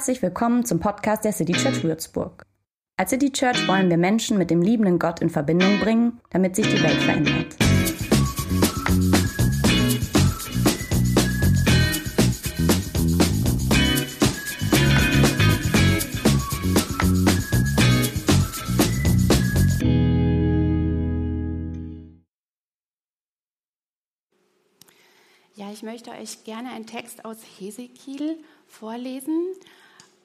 Herzlich willkommen zum Podcast der City Church Würzburg. Als City Church wollen wir Menschen mit dem liebenden Gott in Verbindung bringen, damit sich die Welt verändert. Ja, ich möchte euch gerne einen Text aus Hesekiel vorlesen.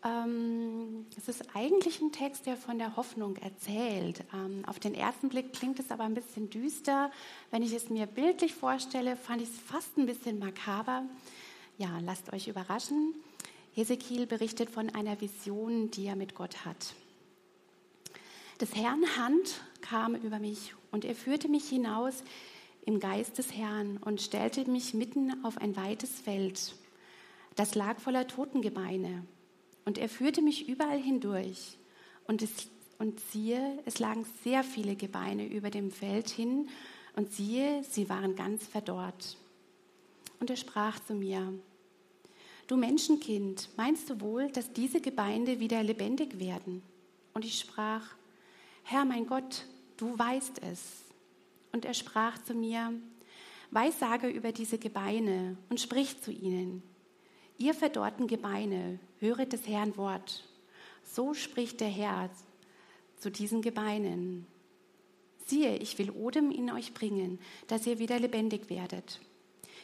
Ähm, es ist eigentlich ein Text, der von der Hoffnung erzählt. Ähm, auf den ersten Blick klingt es aber ein bisschen düster. Wenn ich es mir bildlich vorstelle, fand ich es fast ein bisschen makaber. Ja, lasst euch überraschen. Hesekiel berichtet von einer Vision, die er mit Gott hat. Des Herrn Hand kam über mich und er führte mich hinaus im Geist des Herrn und stellte mich mitten auf ein weites Feld. Das lag voller Totengebeine. Und er führte mich überall hindurch. Und, es, und siehe, es lagen sehr viele Gebeine über dem Feld hin. Und siehe, sie waren ganz verdorrt. Und er sprach zu mir, Du Menschenkind, meinst du wohl, dass diese Gebeine wieder lebendig werden? Und ich sprach, Herr mein Gott, du weißt es. Und er sprach zu mir, Weissage über diese Gebeine und sprich zu ihnen. Ihr verdorrten Gebeine, höret des Herrn Wort. So spricht der Herr zu diesen Gebeinen. Siehe, ich will Odem in euch bringen, dass ihr wieder lebendig werdet.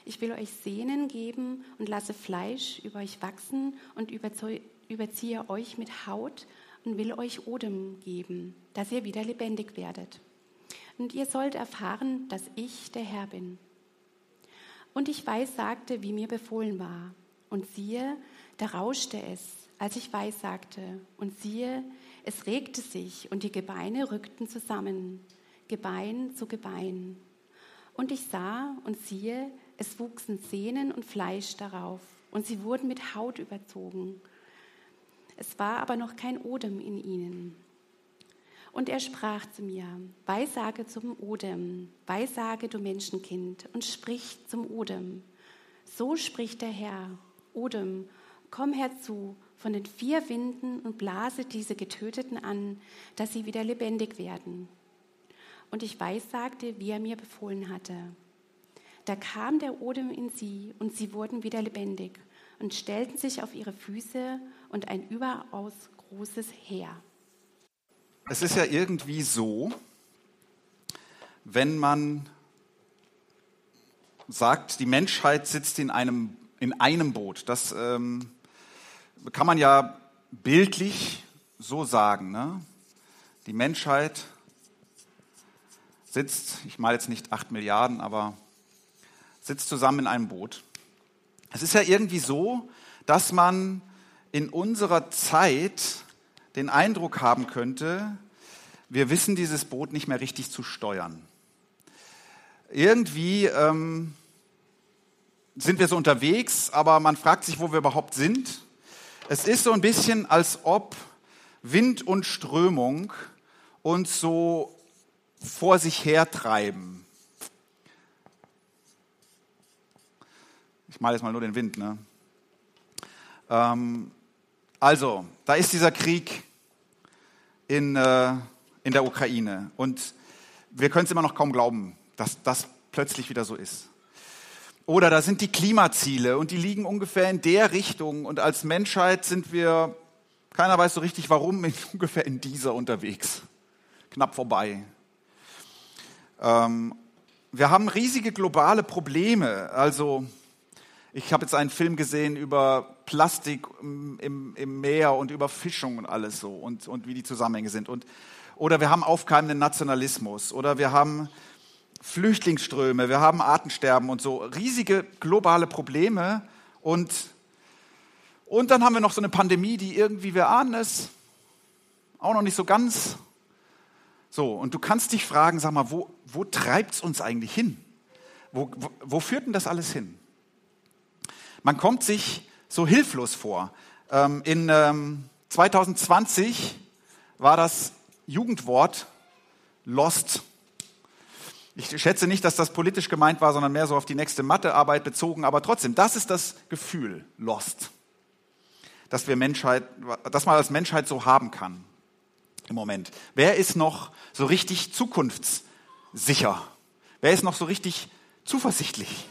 Ich will euch Sehnen geben und lasse Fleisch über euch wachsen und überziehe euch mit Haut und will euch Odem geben, dass ihr wieder lebendig werdet und ihr sollt erfahren, dass ich der Herr bin. Und ich weissagte, wie mir befohlen war. Und siehe, da rauschte es, als ich weissagte. Und siehe, es regte sich und die Gebeine rückten zusammen, Gebein zu Gebein. Und ich sah und siehe, es wuchsen Sehnen und Fleisch darauf, und sie wurden mit Haut überzogen. Es war aber noch kein Odem in ihnen. Und er sprach zu mir, Weissage zum Odem, Weissage, du Menschenkind, und sprich zum Odem. So spricht der Herr, Odem, komm herzu von den vier Winden und blase diese Getöteten an, dass sie wieder lebendig werden. Und ich weissagte, wie er mir befohlen hatte. Da kam der Odem in sie, und sie wurden wieder lebendig und stellten sich auf ihre Füße und ein überaus großes Heer. Es ist ja irgendwie so, wenn man sagt, die Menschheit sitzt in einem, in einem Boot. Das ähm, kann man ja bildlich so sagen. Ne? Die Menschheit sitzt, ich meine jetzt nicht acht Milliarden, aber sitzt zusammen in einem Boot. Es ist ja irgendwie so, dass man in unserer Zeit den Eindruck haben könnte, wir wissen dieses Boot nicht mehr richtig zu steuern. Irgendwie ähm, sind wir so unterwegs, aber man fragt sich, wo wir überhaupt sind. Es ist so ein bisschen, als ob Wind und Strömung uns so vor sich hertreiben. Ich male jetzt mal nur den Wind. Ne? Ähm, also, da ist dieser Krieg in, äh, in der Ukraine. Und wir können es immer noch kaum glauben, dass das plötzlich wieder so ist. Oder da sind die Klimaziele und die liegen ungefähr in der Richtung. Und als Menschheit sind wir, keiner weiß so richtig warum, ungefähr in dieser unterwegs. Knapp vorbei. Ähm, wir haben riesige globale Probleme. Also ich habe jetzt einen Film gesehen über Plastik im, im Meer und über Fischung und alles so und, und wie die Zusammenhänge sind. Und, oder wir haben aufkeimenden Nationalismus oder wir haben Flüchtlingsströme, wir haben Artensterben und so. Riesige globale Probleme. Und, und dann haben wir noch so eine Pandemie, die irgendwie, wir ahnen es, auch noch nicht so ganz. So, und du kannst dich fragen, sag mal, wo, wo treibt es uns eigentlich hin? Wo, wo, wo führt denn das alles hin? Man kommt sich so hilflos vor. Ähm, in 2020 ähm, war das Jugendwort Lost. Ich schätze nicht, dass das politisch gemeint war, sondern mehr so auf die nächste Mathearbeit bezogen, aber trotzdem, das ist das Gefühl, Lost. dass wir Menschheit, dass man als Menschheit so haben kann im Moment. Wer ist noch so richtig zukunftssicher? Wer ist noch so richtig zuversichtlich?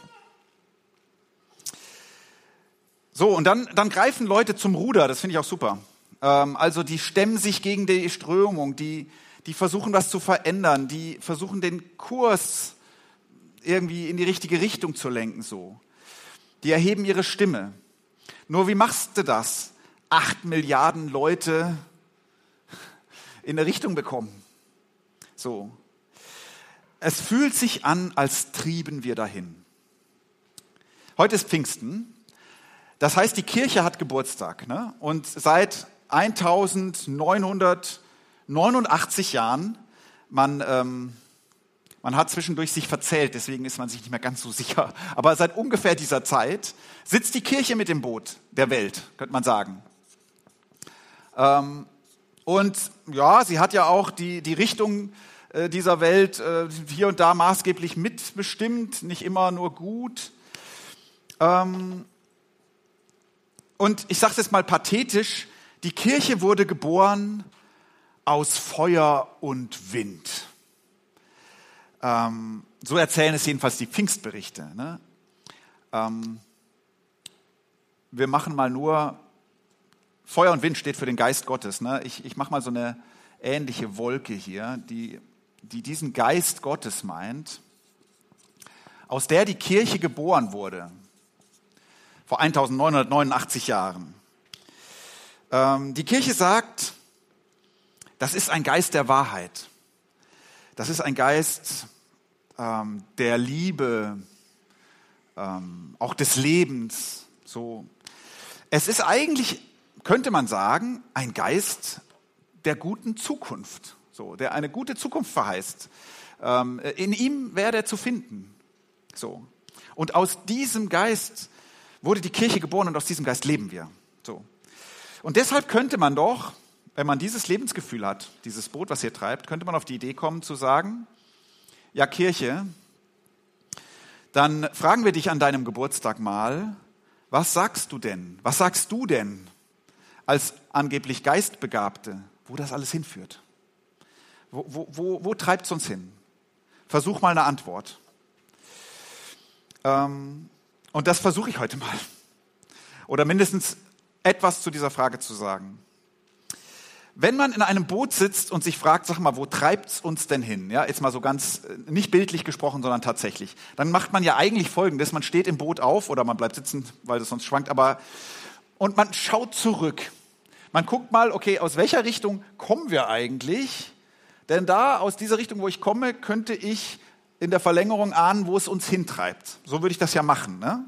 So, und dann, dann greifen Leute zum Ruder, das finde ich auch super. Ähm, also die stemmen sich gegen die Strömung, die, die versuchen was zu verändern, die versuchen den Kurs irgendwie in die richtige Richtung zu lenken, so. Die erheben ihre Stimme. Nur wie machst du das? Acht Milliarden Leute in eine Richtung bekommen. So. Es fühlt sich an, als trieben wir dahin. Heute ist Pfingsten. Das heißt, die Kirche hat Geburtstag. Ne? Und seit 1989 Jahren, man, ähm, man hat zwischendurch sich verzählt, deswegen ist man sich nicht mehr ganz so sicher. Aber seit ungefähr dieser Zeit sitzt die Kirche mit dem Boot der Welt, könnte man sagen. Ähm, und ja, sie hat ja auch die, die Richtung äh, dieser Welt äh, hier und da maßgeblich mitbestimmt, nicht immer nur gut. Ähm, und ich sage es jetzt mal pathetisch, die Kirche wurde geboren aus Feuer und Wind. Ähm, so erzählen es jedenfalls die Pfingstberichte. Ne? Ähm, wir machen mal nur, Feuer und Wind steht für den Geist Gottes. Ne? Ich, ich mache mal so eine ähnliche Wolke hier, die, die diesen Geist Gottes meint, aus der die Kirche geboren wurde vor 1989 Jahren. Ähm, die Kirche sagt, das ist ein Geist der Wahrheit. Das ist ein Geist ähm, der Liebe, ähm, auch des Lebens. So. Es ist eigentlich, könnte man sagen, ein Geist der guten Zukunft, so, der eine gute Zukunft verheißt. Ähm, in ihm wäre er zu finden. So. Und aus diesem Geist wurde die Kirche geboren und aus diesem Geist leben wir. So. Und deshalb könnte man doch, wenn man dieses Lebensgefühl hat, dieses Boot, was ihr treibt, könnte man auf die Idee kommen zu sagen, ja Kirche, dann fragen wir dich an deinem Geburtstag mal, was sagst du denn? Was sagst du denn als angeblich Geistbegabte, wo das alles hinführt? Wo, wo, wo, wo treibt es uns hin? Versuch mal eine Antwort. Ähm, und das versuche ich heute mal. Oder mindestens etwas zu dieser Frage zu sagen. Wenn man in einem Boot sitzt und sich fragt, sag mal, wo treibt's uns denn hin? Ja, jetzt mal so ganz, äh, nicht bildlich gesprochen, sondern tatsächlich. Dann macht man ja eigentlich Folgendes. Man steht im Boot auf oder man bleibt sitzen, weil es sonst schwankt, aber, und man schaut zurück. Man guckt mal, okay, aus welcher Richtung kommen wir eigentlich? Denn da, aus dieser Richtung, wo ich komme, könnte ich in der Verlängerung ahnen, wo es uns hintreibt. So würde ich das ja machen. Ne?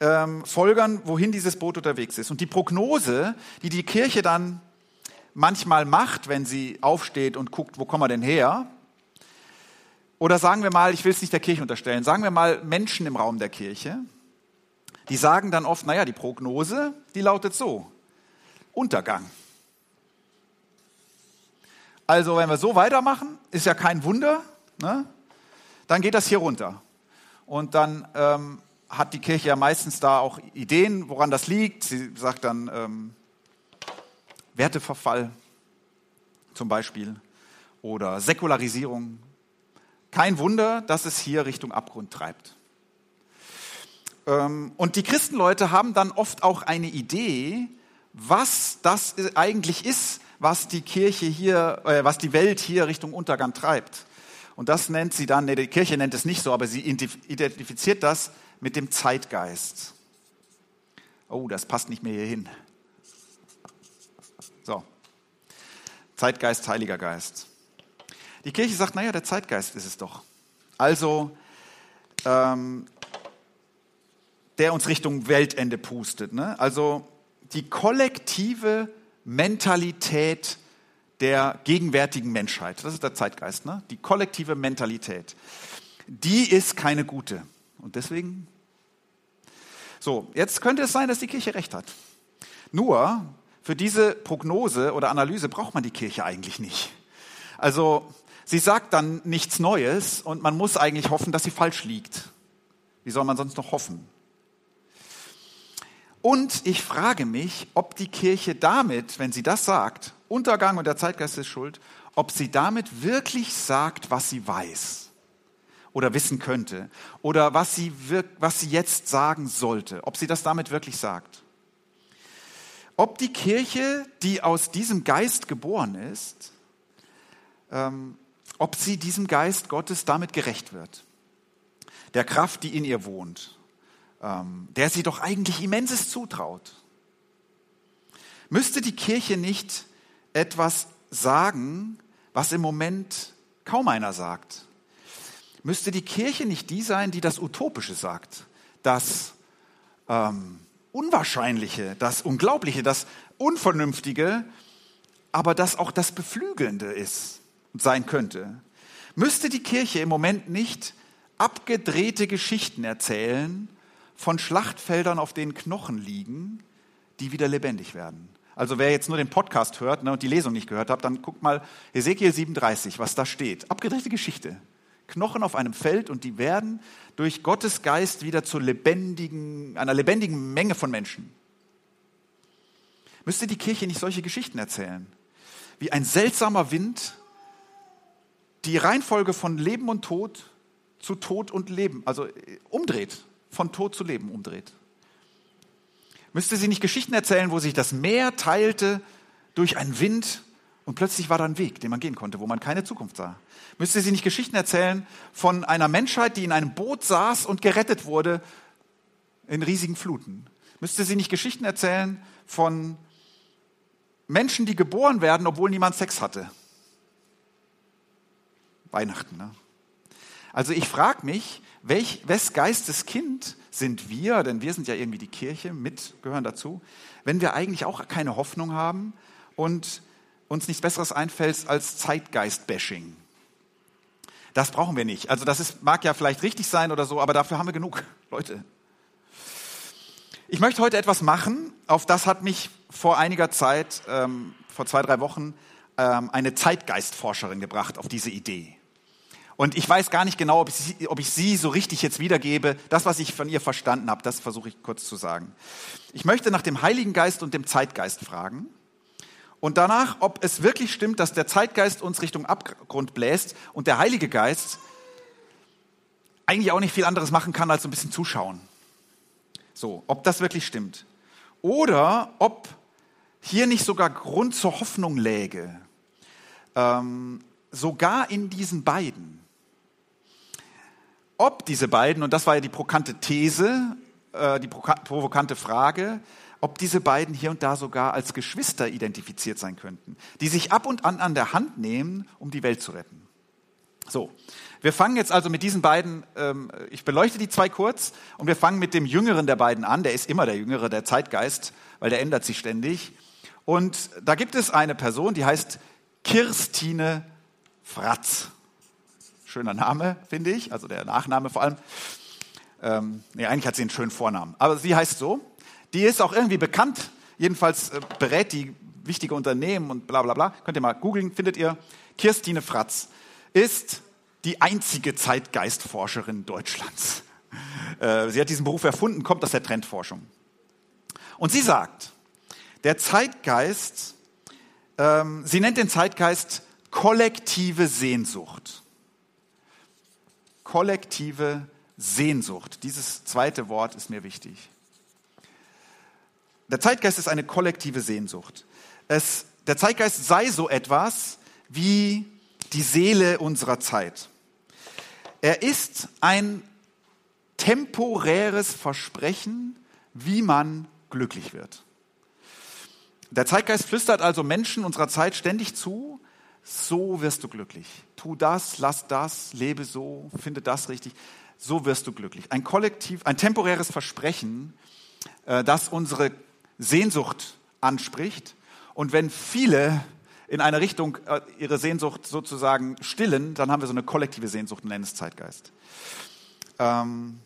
Ähm, folgern, wohin dieses Boot unterwegs ist. Und die Prognose, die die Kirche dann manchmal macht, wenn sie aufsteht und guckt, wo kommen wir denn her? Oder sagen wir mal, ich will es nicht der Kirche unterstellen, sagen wir mal Menschen im Raum der Kirche, die sagen dann oft, naja, die Prognose, die lautet so, Untergang. Also wenn wir so weitermachen, ist ja kein Wunder, ne? dann geht das hier runter. Und dann ähm, hat die Kirche ja meistens da auch Ideen, woran das liegt. Sie sagt dann ähm, Werteverfall zum Beispiel oder Säkularisierung. Kein Wunder, dass es hier Richtung Abgrund treibt. Ähm, und die Christenleute haben dann oft auch eine Idee, was das eigentlich ist, was die Kirche hier, äh, was die Welt hier Richtung Untergang treibt. Und das nennt sie dann, nee, die Kirche nennt es nicht so, aber sie identifiziert das mit dem Zeitgeist. Oh, das passt nicht mehr hier hin. So. Zeitgeist, Heiliger Geist. Die Kirche sagt, naja, der Zeitgeist ist es doch. Also, ähm, der uns Richtung Weltende pustet. Ne? Also die kollektive Mentalität der gegenwärtigen Menschheit. Das ist der Zeitgeist, ne? die kollektive Mentalität. Die ist keine gute. Und deswegen. So, jetzt könnte es sein, dass die Kirche recht hat. Nur, für diese Prognose oder Analyse braucht man die Kirche eigentlich nicht. Also, sie sagt dann nichts Neues und man muss eigentlich hoffen, dass sie falsch liegt. Wie soll man sonst noch hoffen? Und ich frage mich, ob die Kirche damit, wenn sie das sagt, Untergang und der Zeitgeist ist schuld, ob sie damit wirklich sagt, was sie weiß oder wissen könnte oder was sie, was sie jetzt sagen sollte, ob sie das damit wirklich sagt. Ob die Kirche, die aus diesem Geist geboren ist, ähm, ob sie diesem Geist Gottes damit gerecht wird, der Kraft, die in ihr wohnt, ähm, der sie doch eigentlich immenses zutraut. Müsste die Kirche nicht etwas sagen, was im Moment kaum einer sagt? Müsste die Kirche nicht die sein, die das Utopische sagt, das ähm, Unwahrscheinliche, das Unglaubliche, das Unvernünftige, aber das auch das Beflügelnde ist und sein könnte? Müsste die Kirche im Moment nicht abgedrehte Geschichten erzählen von Schlachtfeldern, auf denen Knochen liegen, die wieder lebendig werden? Also wer jetzt nur den Podcast hört ne, und die Lesung nicht gehört hat, dann guckt mal Ezekiel 37, was da steht. Abgedrehte Geschichte. Knochen auf einem Feld und die werden durch Gottes Geist wieder zu lebendigen, einer lebendigen Menge von Menschen. Müsste die Kirche nicht solche Geschichten erzählen? Wie ein seltsamer Wind die Reihenfolge von Leben und Tod zu Tod und Leben, also umdreht, von Tod zu Leben umdreht. Müsste sie nicht Geschichten erzählen, wo sich das Meer teilte durch einen Wind und plötzlich war da ein Weg, den man gehen konnte, wo man keine Zukunft sah? Müsste sie nicht Geschichten erzählen von einer Menschheit, die in einem Boot saß und gerettet wurde in riesigen Fluten? Müsste sie nicht Geschichten erzählen von Menschen, die geboren werden, obwohl niemand Sex hatte? Weihnachten, ne? Also ich frage mich, welch, wes Geistes Kind sind wir, denn wir sind ja irgendwie die Kirche, mit gehören dazu, wenn wir eigentlich auch keine Hoffnung haben und uns nichts Besseres einfällt als Zeitgeist-Bashing. Das brauchen wir nicht. Also das ist, mag ja vielleicht richtig sein oder so, aber dafür haben wir genug Leute. Ich möchte heute etwas machen, auf das hat mich vor einiger Zeit, ähm, vor zwei, drei Wochen, ähm, eine Zeitgeistforscherin gebracht auf diese Idee. Und ich weiß gar nicht genau, ob ich, sie, ob ich sie so richtig jetzt wiedergebe. Das, was ich von ihr verstanden habe, das versuche ich kurz zu sagen. Ich möchte nach dem Heiligen Geist und dem Zeitgeist fragen. Und danach, ob es wirklich stimmt, dass der Zeitgeist uns Richtung Abgrund bläst und der Heilige Geist eigentlich auch nicht viel anderes machen kann, als ein bisschen zuschauen. So, ob das wirklich stimmt. Oder ob hier nicht sogar Grund zur Hoffnung läge. Ähm, sogar in diesen beiden ob diese beiden, und das war ja die provokante These, äh, die provokante Frage, ob diese beiden hier und da sogar als Geschwister identifiziert sein könnten, die sich ab und an an der Hand nehmen, um die Welt zu retten. So, wir fangen jetzt also mit diesen beiden, ähm, ich beleuchte die zwei kurz, und wir fangen mit dem jüngeren der beiden an, der ist immer der jüngere, der Zeitgeist, weil der ändert sich ständig. Und da gibt es eine Person, die heißt Kirstine Fratz. Schöner Name, finde ich, also der Nachname vor allem. Ähm, nee, eigentlich hat sie einen schönen Vornamen, aber sie heißt so. Die ist auch irgendwie bekannt, jedenfalls äh, berät die wichtige Unternehmen und bla bla bla. Könnt ihr mal googeln, findet ihr. Kirstine Fratz ist die einzige Zeitgeistforscherin Deutschlands. Äh, sie hat diesen Beruf erfunden, kommt aus der Trendforschung. Und sie sagt, der Zeitgeist, ähm, sie nennt den Zeitgeist kollektive Sehnsucht kollektive Sehnsucht. Dieses zweite Wort ist mir wichtig. Der Zeitgeist ist eine kollektive Sehnsucht. Es, der Zeitgeist sei so etwas wie die Seele unserer Zeit. Er ist ein temporäres Versprechen, wie man glücklich wird. Der Zeitgeist flüstert also Menschen unserer Zeit ständig zu, so wirst du glücklich. Tu das, lass das, lebe so, finde das richtig. So wirst du glücklich. Ein kollektiv, ein temporäres Versprechen, äh, das unsere Sehnsucht anspricht. Und wenn viele in eine Richtung äh, ihre Sehnsucht sozusagen stillen, dann haben wir so eine kollektive Sehnsucht und nennen es Zeitgeist. Ähm,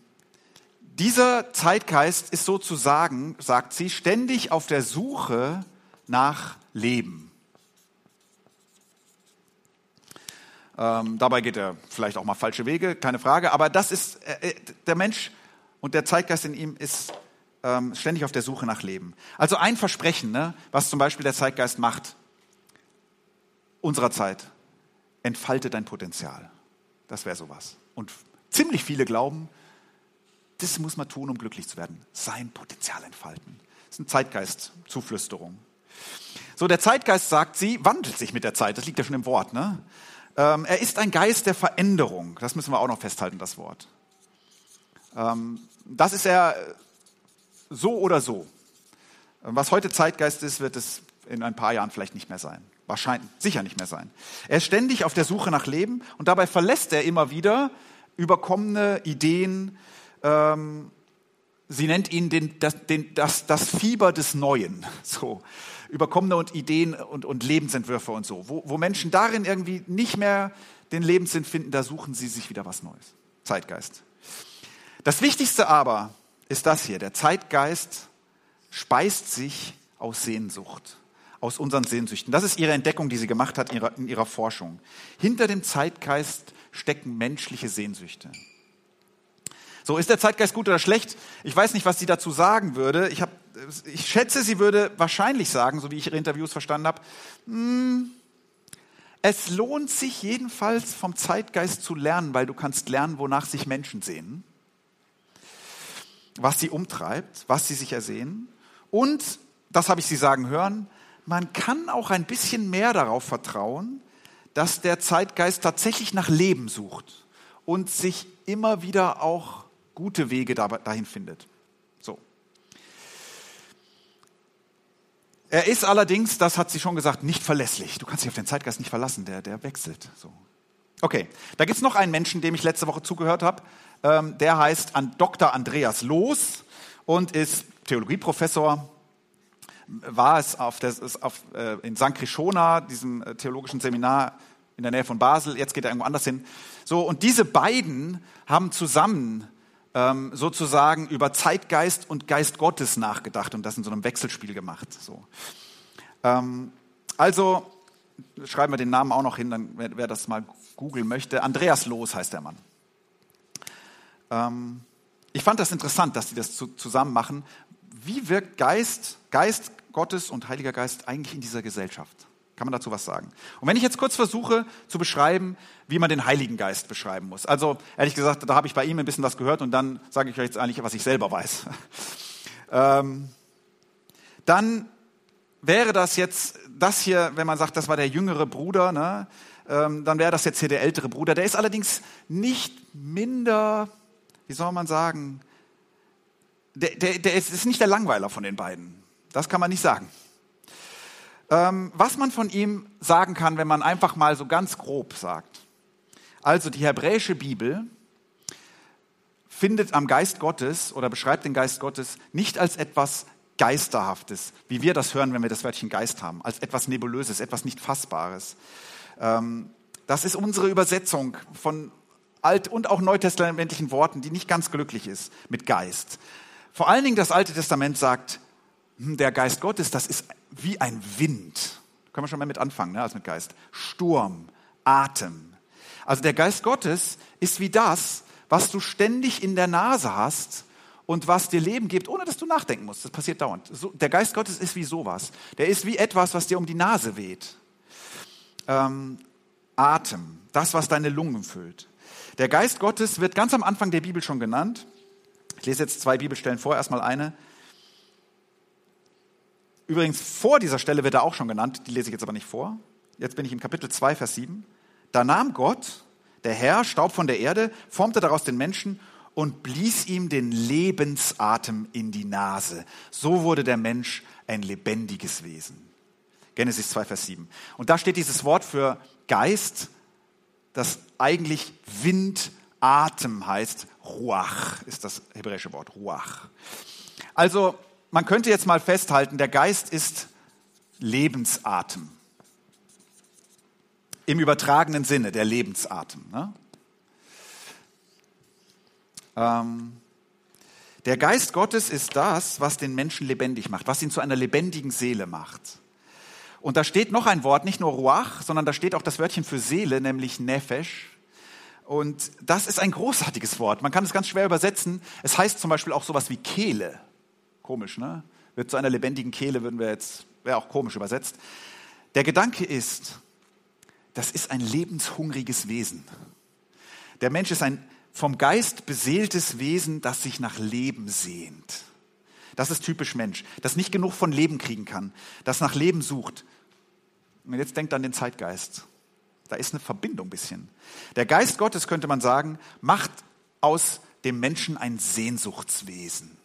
dieser Zeitgeist ist sozusagen, sagt sie, ständig auf der Suche nach Leben. Ähm, dabei geht er vielleicht auch mal falsche Wege, keine Frage. Aber das ist äh, äh, der Mensch und der Zeitgeist in ihm ist ähm, ständig auf der Suche nach Leben. Also ein Versprechen, ne, was zum Beispiel der Zeitgeist macht, unserer Zeit, entfalte dein Potenzial. Das wäre sowas. Und ziemlich viele glauben, das muss man tun, um glücklich zu werden. Sein Potenzial entfalten. Das ist eine Zeitgeist-Zuflüsterung. So, der Zeitgeist sagt, sie wandelt sich mit der Zeit. Das liegt ja schon im Wort. Ne? Ähm, er ist ein Geist der Veränderung. Das müssen wir auch noch festhalten, das Wort. Ähm, das ist er so oder so. Was heute Zeitgeist ist, wird es in ein paar Jahren vielleicht nicht mehr sein. Wahrscheinlich, sicher nicht mehr sein. Er ist ständig auf der Suche nach Leben und dabei verlässt er immer wieder überkommene Ideen. Ähm, sie nennt ihn den, das, den, das, das Fieber des Neuen. So überkommene und Ideen und, und Lebensentwürfe und so. Wo, wo Menschen darin irgendwie nicht mehr den Lebenssinn finden, da suchen sie sich wieder was Neues. Zeitgeist. Das Wichtigste aber ist das hier. Der Zeitgeist speist sich aus Sehnsucht, aus unseren Sehnsüchten. Das ist ihre Entdeckung, die sie gemacht hat in ihrer, in ihrer Forschung. Hinter dem Zeitgeist stecken menschliche Sehnsüchte. So, ist der Zeitgeist gut oder schlecht? Ich weiß nicht, was sie dazu sagen würde. Ich, hab, ich schätze, sie würde wahrscheinlich sagen, so wie ich ihre Interviews verstanden habe, hm, es lohnt sich jedenfalls vom Zeitgeist zu lernen, weil du kannst lernen, wonach sich Menschen sehen, was sie umtreibt, was sie sich ersehen. Und, das habe ich sie sagen hören, man kann auch ein bisschen mehr darauf vertrauen, dass der Zeitgeist tatsächlich nach Leben sucht und sich immer wieder auch gute Wege dahin findet. So. Er ist allerdings, das hat sie schon gesagt, nicht verlässlich. Du kannst dich auf den Zeitgeist nicht verlassen, der, der wechselt. So. Okay, da gibt es noch einen Menschen, dem ich letzte Woche zugehört habe. Ähm, der heißt Dr. Andreas Loos und ist Theologieprofessor. War es auf der, auf, äh, in St. Krishona, diesem äh, theologischen Seminar in der Nähe von Basel. Jetzt geht er irgendwo anders hin. So, und diese beiden haben zusammen ähm, sozusagen über Zeitgeist und Geist Gottes nachgedacht und das in so einem Wechselspiel gemacht. So. Ähm, also schreiben wir den Namen auch noch hin, dann wer, wer das mal googeln möchte. Andreas Loos heißt der Mann. Ähm, ich fand das interessant, dass sie das zu, zusammen machen. Wie wirkt Geist, Geist Gottes und Heiliger Geist eigentlich in dieser Gesellschaft? Kann man dazu was sagen? Und wenn ich jetzt kurz versuche zu beschreiben, wie man den Heiligen Geist beschreiben muss. Also ehrlich gesagt, da habe ich bei ihm ein bisschen was gehört und dann sage ich euch jetzt eigentlich, was ich selber weiß. ähm, dann wäre das jetzt, das hier, wenn man sagt, das war der jüngere Bruder, ne, ähm, dann wäre das jetzt hier der ältere Bruder. Der ist allerdings nicht minder, wie soll man sagen, der, der, der ist, ist nicht der Langweiler von den beiden. Das kann man nicht sagen. Ähm, was man von ihm sagen kann, wenn man einfach mal so ganz grob sagt. Also die hebräische Bibel findet am Geist Gottes oder beschreibt den Geist Gottes nicht als etwas Geisterhaftes, wie wir das hören, wenn wir das Wörtchen Geist haben, als etwas Nebulöses, etwas nicht Fassbares. Ähm, das ist unsere Übersetzung von alt- und auch neutestamentlichen Worten, die nicht ganz glücklich ist mit Geist. Vor allen Dingen das Alte Testament sagt, hm, der Geist Gottes, das ist wie ein Wind. Können wir schon mal mit anfangen, ne, als mit Geist. Sturm, Atem. Also der Geist Gottes ist wie das, was du ständig in der Nase hast und was dir Leben gibt, ohne dass du nachdenken musst. Das passiert dauernd. Der Geist Gottes ist wie sowas. Der ist wie etwas, was dir um die Nase weht. Ähm, Atem, das, was deine Lungen füllt. Der Geist Gottes wird ganz am Anfang der Bibel schon genannt. Ich lese jetzt zwei Bibelstellen vor, erstmal eine. Übrigens, vor dieser Stelle wird er auch schon genannt, die lese ich jetzt aber nicht vor. Jetzt bin ich im Kapitel 2, Vers 7. Da nahm Gott, der Herr, Staub von der Erde, formte daraus den Menschen und blies ihm den Lebensatem in die Nase. So wurde der Mensch ein lebendiges Wesen. Genesis 2, Vers 7. Und da steht dieses Wort für Geist, das eigentlich Wind, Atem heißt. Ruach ist das hebräische Wort, Ruach. Also man könnte jetzt mal festhalten, der Geist ist Lebensatem. Im übertragenen Sinne, der Lebensatem. Ne? Ähm, der Geist Gottes ist das, was den Menschen lebendig macht, was ihn zu einer lebendigen Seele macht. Und da steht noch ein Wort, nicht nur Ruach, sondern da steht auch das Wörtchen für Seele, nämlich Nefesh. Und das ist ein großartiges Wort. Man kann es ganz schwer übersetzen. Es heißt zum Beispiel auch sowas wie Kehle Komisch, ne? Wird zu einer lebendigen Kehle, würden wir jetzt, wäre auch komisch übersetzt. Der Gedanke ist, das ist ein lebenshungriges Wesen. Der Mensch ist ein vom Geist beseeltes Wesen, das sich nach Leben sehnt. Das ist typisch Mensch, das nicht genug von Leben kriegen kann, das nach Leben sucht. Und jetzt denkt an den Zeitgeist. Da ist eine Verbindung ein bisschen. Der Geist Gottes, könnte man sagen, macht aus dem Menschen ein Sehnsuchtswesen.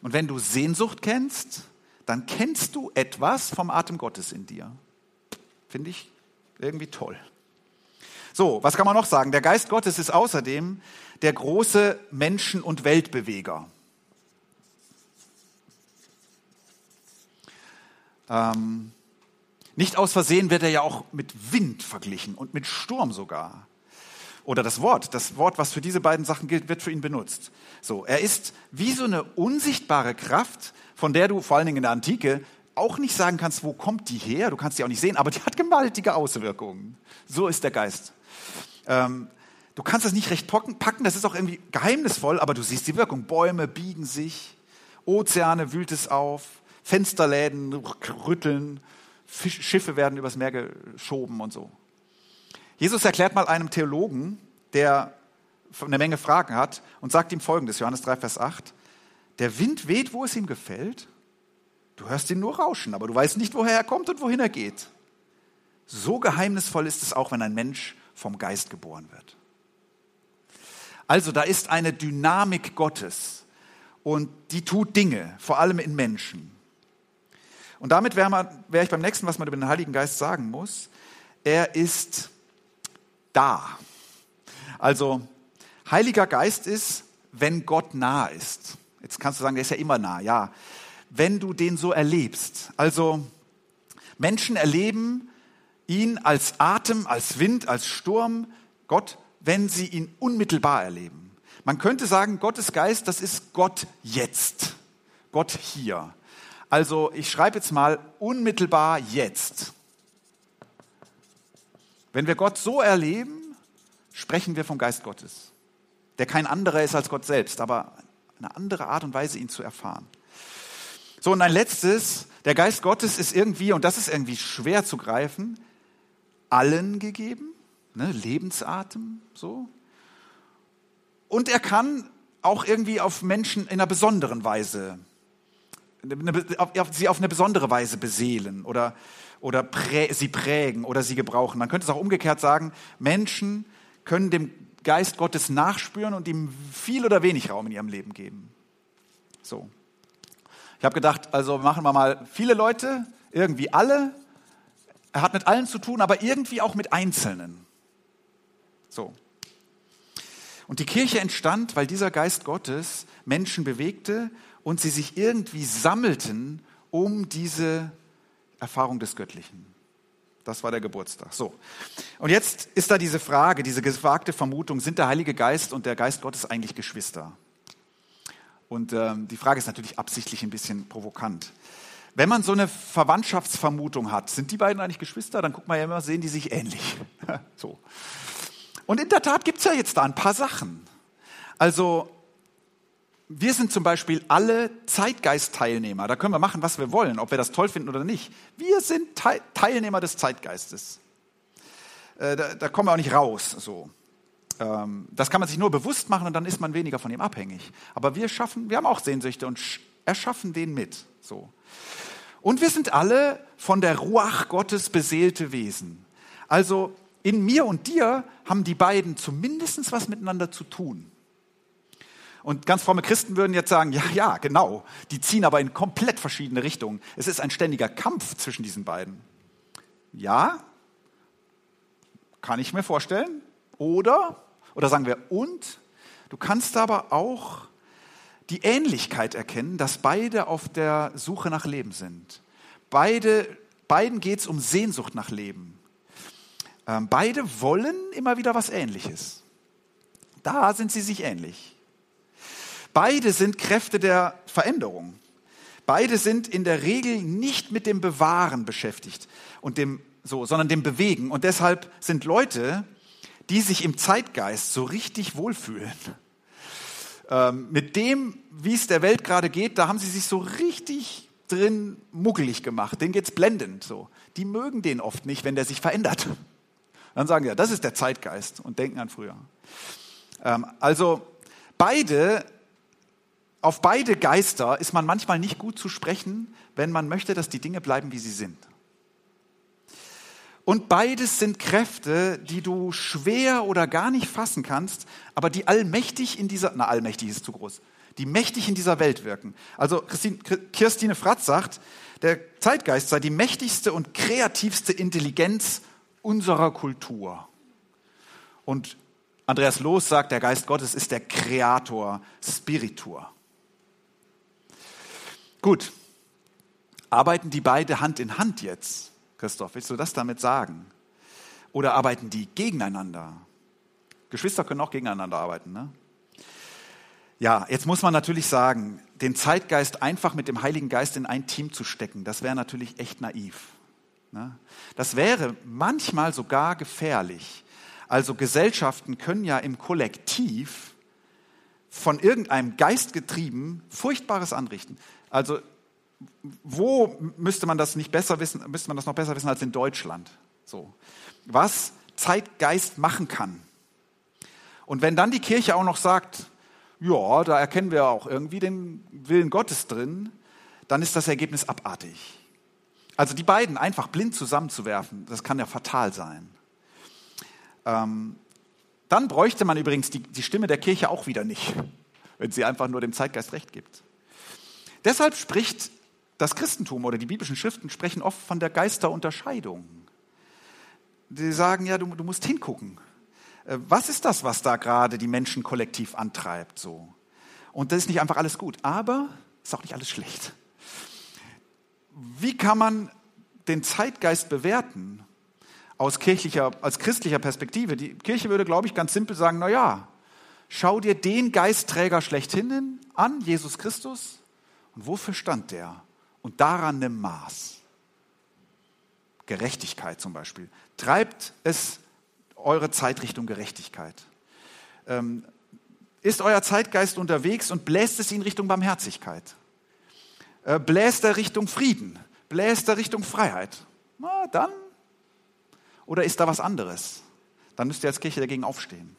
Und wenn du Sehnsucht kennst, dann kennst du etwas vom Atem Gottes in dir. Finde ich irgendwie toll. So, was kann man noch sagen? Der Geist Gottes ist außerdem der große Menschen- und Weltbeweger. Ähm, nicht aus Versehen wird er ja auch mit Wind verglichen und mit Sturm sogar. Oder das Wort, das Wort, was für diese beiden Sachen gilt, wird für ihn benutzt. So, er ist wie so eine unsichtbare Kraft, von der du vor allen Dingen in der Antike auch nicht sagen kannst, wo kommt die her? Du kannst die auch nicht sehen, aber die hat gewaltige Auswirkungen. So ist der Geist. Ähm, du kannst das nicht recht packen, das ist auch irgendwie geheimnisvoll, aber du siehst die Wirkung. Bäume biegen sich, Ozeane wühlt es auf, Fensterläden rütteln, Fisch, Schiffe werden übers Meer geschoben und so. Jesus erklärt mal einem Theologen, der eine Menge Fragen hat und sagt ihm folgendes, Johannes 3, Vers 8, der Wind weht, wo es ihm gefällt, du hörst ihn nur rauschen, aber du weißt nicht, woher er kommt und wohin er geht. So geheimnisvoll ist es auch, wenn ein Mensch vom Geist geboren wird. Also da ist eine Dynamik Gottes und die tut Dinge, vor allem in Menschen. Und damit wäre wär ich beim nächsten, was man über den Heiligen Geist sagen muss. Er ist da. Also Heiliger Geist ist, wenn Gott nah ist. Jetzt kannst du sagen, der ist ja immer nah. Ja, wenn du den so erlebst. Also Menschen erleben ihn als Atem, als Wind, als Sturm, Gott, wenn sie ihn unmittelbar erleben. Man könnte sagen, Gottes Geist, das ist Gott jetzt. Gott hier. Also ich schreibe jetzt mal unmittelbar jetzt. Wenn wir Gott so erleben, sprechen wir vom Geist Gottes, der kein anderer ist als Gott selbst, aber eine andere Art und Weise, ihn zu erfahren. So, und ein letztes, der Geist Gottes ist irgendwie, und das ist irgendwie schwer zu greifen, allen gegeben, ne, Lebensatem, so. Und er kann auch irgendwie auf Menschen in einer besonderen Weise sie auf eine besondere Weise beseelen oder, oder prä, sie prägen oder sie gebrauchen. Man könnte es auch umgekehrt sagen, Menschen können dem Geist Gottes nachspüren und ihm viel oder wenig Raum in ihrem Leben geben. So. Ich habe gedacht, also machen wir mal viele Leute, irgendwie alle. Er hat mit allen zu tun, aber irgendwie auch mit Einzelnen. So. Und die Kirche entstand, weil dieser Geist Gottes Menschen bewegte und sie sich irgendwie sammelten um diese Erfahrung des Göttlichen. Das war der Geburtstag. So. Und jetzt ist da diese Frage, diese gewagte Vermutung, sind der Heilige Geist und der Geist Gottes eigentlich Geschwister? Und ähm, die Frage ist natürlich absichtlich ein bisschen provokant. Wenn man so eine Verwandtschaftsvermutung hat, sind die beiden eigentlich Geschwister? Dann guckt man ja immer, sehen die sich ähnlich. so. Und in der Tat gibt es ja jetzt da ein paar Sachen. Also wir sind zum Beispiel alle Zeitgeist-Teilnehmer. Da können wir machen, was wir wollen, ob wir das toll finden oder nicht. Wir sind Teilnehmer des Zeitgeistes. Äh, da, da, kommen wir auch nicht raus. So. Ähm, das kann man sich nur bewusst machen und dann ist man weniger von ihm abhängig. Aber wir schaffen, wir haben auch Sehnsüchte und erschaffen den mit. So. Und wir sind alle von der Ruach Gottes beseelte Wesen. Also in mir und dir haben die beiden zumindest was miteinander zu tun. Und ganz fromme Christen würden jetzt sagen, ja, ja, genau, die ziehen aber in komplett verschiedene Richtungen. Es ist ein ständiger Kampf zwischen diesen beiden. Ja, kann ich mir vorstellen. Oder, oder sagen wir, und, du kannst aber auch die Ähnlichkeit erkennen, dass beide auf der Suche nach Leben sind. Beide, beiden geht es um Sehnsucht nach Leben. Ähm, beide wollen immer wieder was Ähnliches. Da sind sie sich ähnlich. Beide sind Kräfte der Veränderung. Beide sind in der Regel nicht mit dem Bewahren beschäftigt und dem so, sondern dem Bewegen. Und deshalb sind Leute, die sich im Zeitgeist so richtig wohlfühlen, Ähm, mit dem, wie es der Welt gerade geht, da haben sie sich so richtig drin muggelig gemacht. Denen geht's blendend so. Die mögen den oft nicht, wenn der sich verändert. Dann sagen sie, ja, das ist der Zeitgeist und denken an früher. Ähm, also beide, auf beide Geister ist man manchmal nicht gut zu sprechen, wenn man möchte, dass die Dinge bleiben, wie sie sind. Und beides sind Kräfte, die du schwer oder gar nicht fassen kannst, aber die allmächtig in dieser, na allmächtig ist zu groß, die mächtig in dieser Welt wirken. Also Kirstine Fratz sagt, der Zeitgeist sei die mächtigste und kreativste Intelligenz unserer Kultur. Und Andreas Loos sagt, der Geist Gottes ist der Kreator, Spiritur. Gut, arbeiten die beide Hand in Hand jetzt? Christoph, willst du das damit sagen? Oder arbeiten die gegeneinander? Geschwister können auch gegeneinander arbeiten, ne? Ja, jetzt muss man natürlich sagen, den Zeitgeist einfach mit dem Heiligen Geist in ein Team zu stecken, das wäre natürlich echt naiv. Ne? Das wäre manchmal sogar gefährlich. Also Gesellschaften können ja im Kollektiv von irgendeinem Geist getrieben Furchtbares anrichten. Also wo müsste man das nicht besser wissen, müsste man das noch besser wissen als in Deutschland? So. Was Zeitgeist machen kann. Und wenn dann die Kirche auch noch sagt, ja, da erkennen wir auch irgendwie den Willen Gottes drin, dann ist das Ergebnis abartig. Also die beiden einfach blind zusammenzuwerfen, das kann ja fatal sein. Ähm, dann bräuchte man übrigens die, die Stimme der Kirche auch wieder nicht, wenn sie einfach nur dem Zeitgeist recht gibt. Deshalb spricht das Christentum oder die biblischen Schriften sprechen oft von der Geisterunterscheidung. Die sagen, ja, du, du musst hingucken. Äh, was ist das, was da gerade die Menschen kollektiv antreibt? So. Und das ist nicht einfach alles gut, aber ist auch nicht alles schlecht. Wie kann man den Zeitgeist bewerten aus kirchlicher, als christlicher Perspektive? Die Kirche würde, glaube ich, ganz simpel sagen, na ja, schau dir den Geistträger schlechthin an, Jesus Christus. Und wofür stand der? und daran nimm Maß. Gerechtigkeit zum Beispiel. Treibt es eure Zeit Richtung Gerechtigkeit. Ähm, ist euer Zeitgeist unterwegs und bläst es in Richtung Barmherzigkeit? Äh, bläst er Richtung Frieden? Bläst er Richtung Freiheit? Na, dann. Oder ist da was anderes? Dann müsst ihr als Kirche dagegen aufstehen.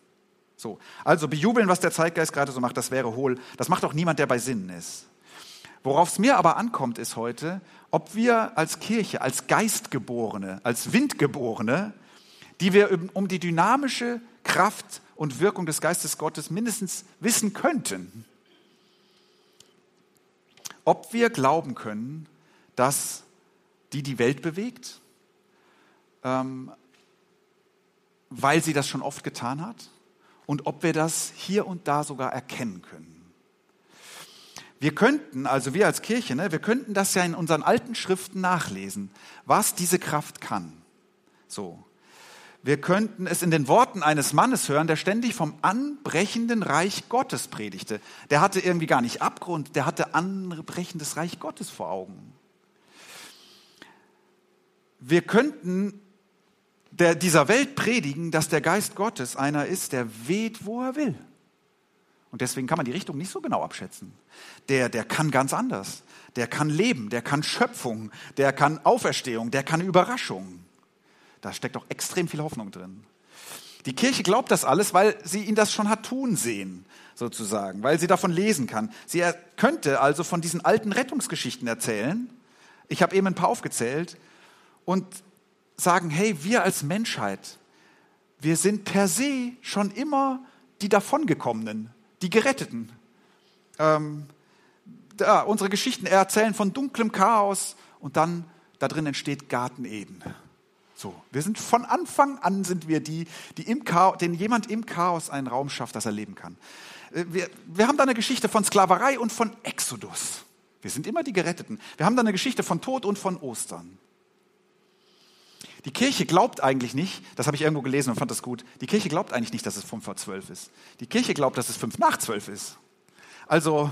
So. Also bejubeln, was der Zeitgeist gerade so macht, das wäre hohl. Das macht auch niemand, der bei Sinnen ist. Worauf es mir aber ankommt, ist heute, ob wir als Kirche, als Geistgeborene, als Windgeborene, die wir um die dynamische Kraft und Wirkung des Geistes Gottes mindestens wissen könnten, ob wir glauben können, dass die die Welt bewegt, ähm, weil sie das schon oft getan hat, und ob wir das hier und da sogar erkennen können. Wir könnten, also wir als Kirche, ne, wir könnten das ja in unseren alten Schriften nachlesen, was diese Kraft kann. So. Wir könnten es in den Worten eines Mannes hören, der ständig vom anbrechenden Reich Gottes predigte. Der hatte irgendwie gar nicht Abgrund, der hatte anbrechendes Reich Gottes vor Augen. Wir könnten der, dieser Welt predigen, dass der Geist Gottes einer ist, der weht, wo er will. Und deswegen kann man die Richtung nicht so genau abschätzen. Der, der kann ganz anders. Der kann Leben, der kann Schöpfung, der kann Auferstehung, der kann Überraschung. Da steckt doch extrem viel Hoffnung drin. Die Kirche glaubt das alles, weil sie ihn das schon hat tun sehen, sozusagen, weil sie davon lesen kann. Sie könnte also von diesen alten Rettungsgeschichten erzählen. Ich habe eben ein paar aufgezählt und sagen, hey, wir als Menschheit, wir sind per se schon immer die davongekommenen die Geretteten. Ähm, da, unsere Geschichten erzählen von dunklem Chaos und dann da drin entsteht Garten Eden. So, wir sind von Anfang an sind wir die, die im Chaos, den jemand im Chaos einen Raum schafft, dass er leben kann. Äh, wir, wir haben da eine Geschichte von Sklaverei und von Exodus. Wir sind immer die Geretteten. Wir haben da eine Geschichte von Tod und von Ostern. Die Kirche glaubt eigentlich nicht, das habe ich irgendwo gelesen und fand das gut, die Kirche glaubt eigentlich nicht, dass es fünf vor zwölf ist. Die Kirche glaubt, dass es fünf nach zwölf ist. Also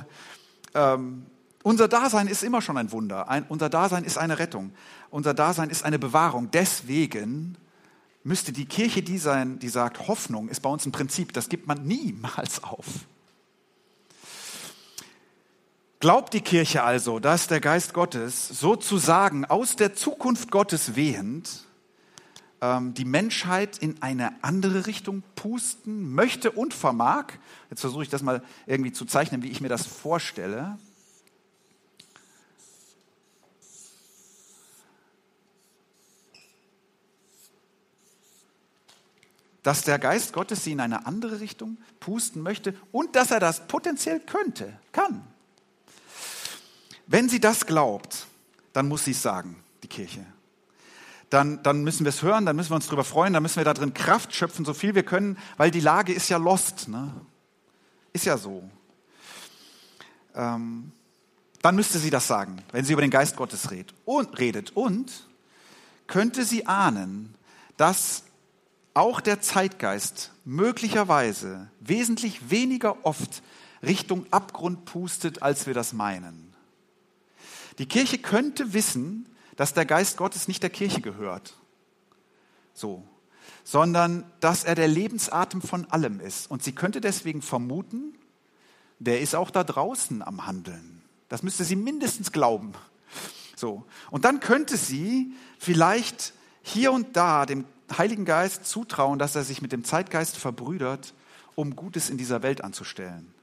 ähm, unser Dasein ist immer schon ein Wunder. Ein, unser Dasein ist eine Rettung. Unser Dasein ist eine Bewahrung. Deswegen müsste die Kirche die sein, die sagt, Hoffnung ist bei uns ein Prinzip, das gibt man niemals auf. Glaubt die Kirche also, dass der Geist Gottes sozusagen aus der Zukunft Gottes wehend die Menschheit in eine andere Richtung pusten möchte und vermag? Jetzt versuche ich das mal irgendwie zu zeichnen, wie ich mir das vorstelle. dass der Geist Gottes sie in eine andere Richtung pusten möchte und dass er das potenziell könnte, kann. Wenn sie das glaubt, dann muss sie es sagen, die Kirche. Dann, dann müssen wir es hören, dann müssen wir uns darüber freuen, dann müssen wir da drin Kraft schöpfen, so viel wir können, weil die Lage ist ja lost. Ne? Ist ja so. Ähm, dann müsste sie das sagen, wenn sie über den Geist Gottes redet. Und, redet. und könnte sie ahnen, dass auch der Zeitgeist möglicherweise wesentlich weniger oft Richtung Abgrund pustet, als wir das meinen. Die Kirche könnte wissen, dass der Geist Gottes nicht der Kirche gehört, so, sondern dass er der Lebensatem von allem ist. Und sie könnte deswegen vermuten, der ist auch da draußen am Handeln. Das müsste sie mindestens glauben. So. Und dann könnte sie vielleicht hier und da dem Heiligen Geist zutrauen, dass er sich mit dem Zeitgeist verbrüdert, um Gutes in dieser Welt anzustellen,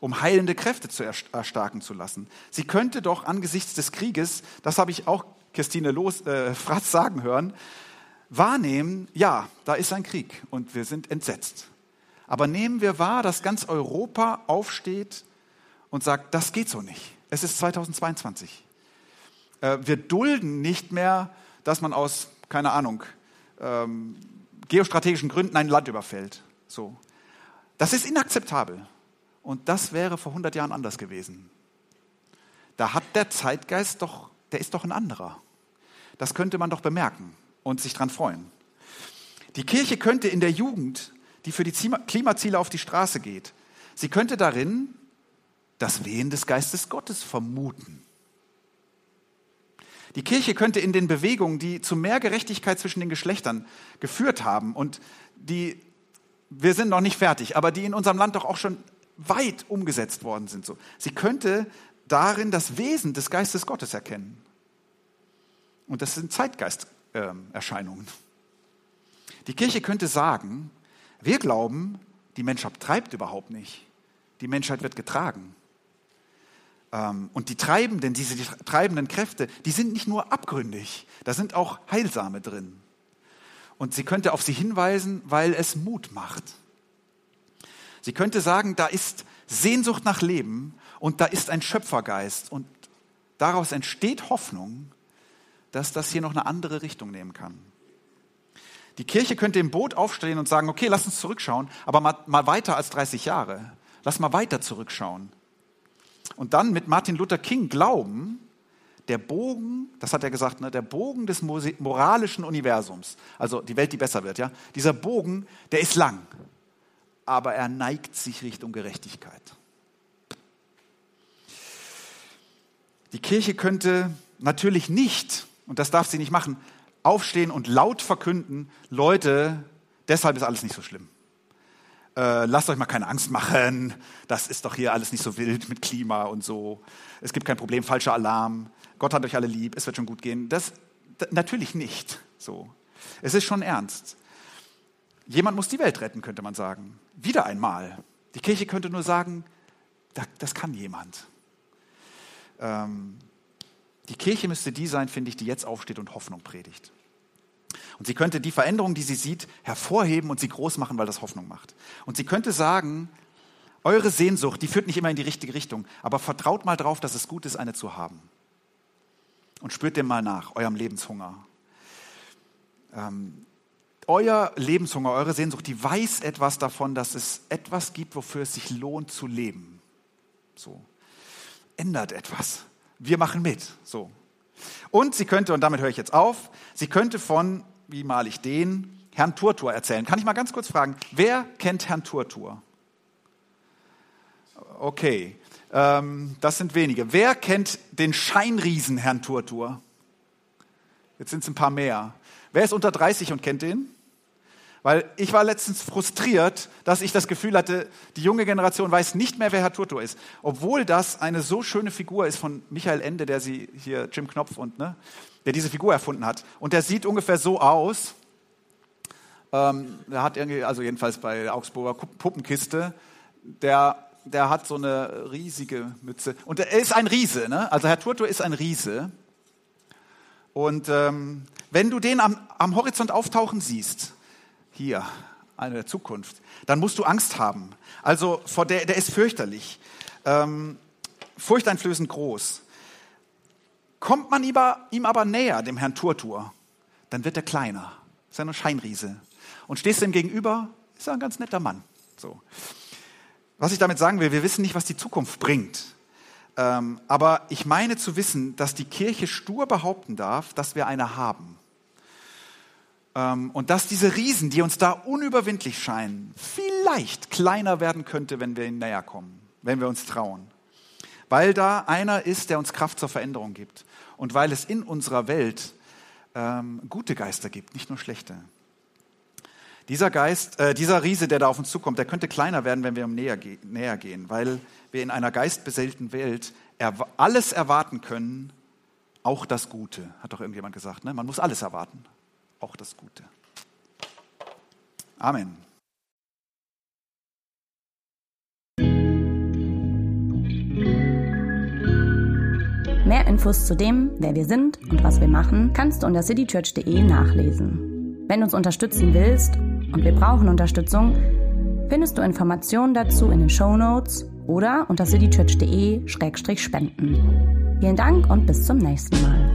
um heilende Kräfte zu erstarken zu lassen. Sie könnte doch angesichts des Krieges, das habe ich auch Christine Los, äh, Fratz sagen hören, wahrnehmen, ja, da ist ein Krieg und wir sind entsetzt. Aber nehmen wir wahr, dass ganz Europa aufsteht und sagt, das geht so nicht. Es ist 2022. Äh, wir dulden nicht mehr, dass man aus, keine Ahnung, ähm, geostrategischen Gründen ein Land überfällt. So. Das ist inakzeptabel. Und das wäre vor 100 Jahren anders gewesen. Da hat der Zeitgeist doch, der ist doch ein anderer. Das könnte man doch bemerken und sich dran freuen. Die Kirche könnte in der Jugend, die für die Klimaziele auf die Straße geht, sie könnte darin das Wehen des Geistes Gottes vermuten. Die Kirche könnte in den Bewegungen, die zu mehr Gerechtigkeit zwischen den Geschlechtern geführt haben und die, wir sind noch nicht fertig, aber die in unserem Land doch auch schon weit umgesetzt worden sind, so. sie könnte darin das Wesen des Geistes Gottes erkennen. Und das sind Zeitgeisterscheinungen. Die Kirche könnte sagen, wir glauben, die Menschheit treibt überhaupt nicht. Die Menschheit wird getragen. Ähm, und die treibenden, diese die treibenden Kräfte, die sind nicht nur abgründig, da sind auch Heilsame drin. Und sie könnte auf sie hinweisen, weil es Mut macht. Sie könnte sagen, da ist Sehnsucht nach Leben und da ist ein Schöpfergeist und daraus entsteht Hoffnung, dass das hier noch eine andere Richtung nehmen kann. Die Kirche könnte im Boot aufstehen und sagen, okay, lass uns zurückschauen, aber mal, mal weiter als 30 Jahre. Lass mal weiter zurückschauen und dann mit Martin Luther King glauben, der Bogen, das hat er gesagt, ne, der Bogen des moralischen Universums, also die Welt, die besser wird, ja, dieser Bogen, der ist lang, aber er neigt sich Richtung Gerechtigkeit. Die Kirche könnte natürlich nicht, und das darf sie nicht machen, aufstehen und laut verkünden, Leute, deshalb ist alles nicht so schlimm äh, lasst euch mal keine Angst machen, das ist doch hier alles nicht so wild mit Klima und so. Es gibt kein Problem, falscher Alarm. Gott hat euch alle lieb, es wird schon gut gehen. Das natürlich nicht so. Es ist schon ernst. Jemand muss die Welt retten, könnte man sagen. Wieder einmal. Die Kirche könnte nur sagen, das kann jemand. Ähm, die Kirche müsste die sein, finde ich, die jetzt aufsteht und Hoffnung predigt. Und sie könnte die Veränderung, die sie sieht, hervorheben und sie groß machen, weil das Hoffnung macht. Und sie könnte sagen, eure Sehnsucht, die führt nicht immer in die richtige Richtung, aber vertraut mal drauf, dass es gut ist, eine zu haben. Und spürt dem mal nach, eurem Lebenshunger. Ähm, euer Lebenshunger, eure Sehnsucht, die weiß etwas davon, dass es etwas gibt, wofür es sich lohnt zu leben. So. Ändert etwas. Wir machen mit. So. Und sie könnte, und damit höre ich jetzt auf, sie könnte von, wie male ich den, Herrn Turtur erzählen. Kann ich mal ganz kurz fragen, wer kennt Herrn Turtur? Okay, ähm, das sind wenige. Wer kennt den Scheinriesen Herrn Turtur? Jetzt sind es ein paar mehr. Wer ist unter 30 und kennt den? Weil ich war letztens frustriert, dass ich das Gefühl hatte, die junge Generation weiß nicht mehr, wer Herr Turtur ist. Obwohl das eine so schöne Figur ist von Michael Ende, der sie hier, Jim Knopf und, ne, der diese Figur erfunden hat. Und der sieht ungefähr so aus. Ähm, der hat irgendwie, also jedenfalls bei der Augsburger Puppenkiste, der, der hat so eine riesige Mütze. Und er ist ein Riese, ne? Also Herr Turtur ist ein Riese. Und ähm, wenn du den am, am Horizont auftauchen siehst, hier, eine der Zukunft, dann musst du Angst haben. Also vor der, der ist fürchterlich, ähm, furchteinflößend groß. Kommt man ihm aber näher, dem Herrn Turtur, dann wird er kleiner. Ist ja nur Scheinriese. Und stehst du ihm gegenüber, ist er ein ganz netter Mann. So. Was ich damit sagen will, wir wissen nicht, was die Zukunft bringt. Ähm, aber ich meine zu wissen, dass die Kirche stur behaupten darf, dass wir eine haben. Ähm, und dass diese Riesen, die uns da unüberwindlich scheinen, vielleicht kleiner werden könnte, wenn wir ihnen näher kommen, wenn wir uns trauen. Weil da einer ist, der uns Kraft zur Veränderung gibt. Und weil es in unserer Welt ähm, gute Geister gibt, nicht nur schlechte. Dieser Geist, äh, dieser Riese, der da auf uns zukommt, der könnte kleiner werden, wenn wir ihm näher, näher gehen, weil wir in einer geistbeseelten Welt erw alles erwarten können, auch das Gute, hat doch irgendjemand gesagt. Ne? Man muss alles erwarten auch das Gute. Amen. Mehr Infos zu dem, wer wir sind und was wir machen, kannst du unter citychurch.de nachlesen. Wenn du uns unterstützen willst, und wir brauchen Unterstützung, findest du Informationen dazu in den Show Notes oder unter citychurch.de-spenden. Vielen Dank und bis zum nächsten Mal.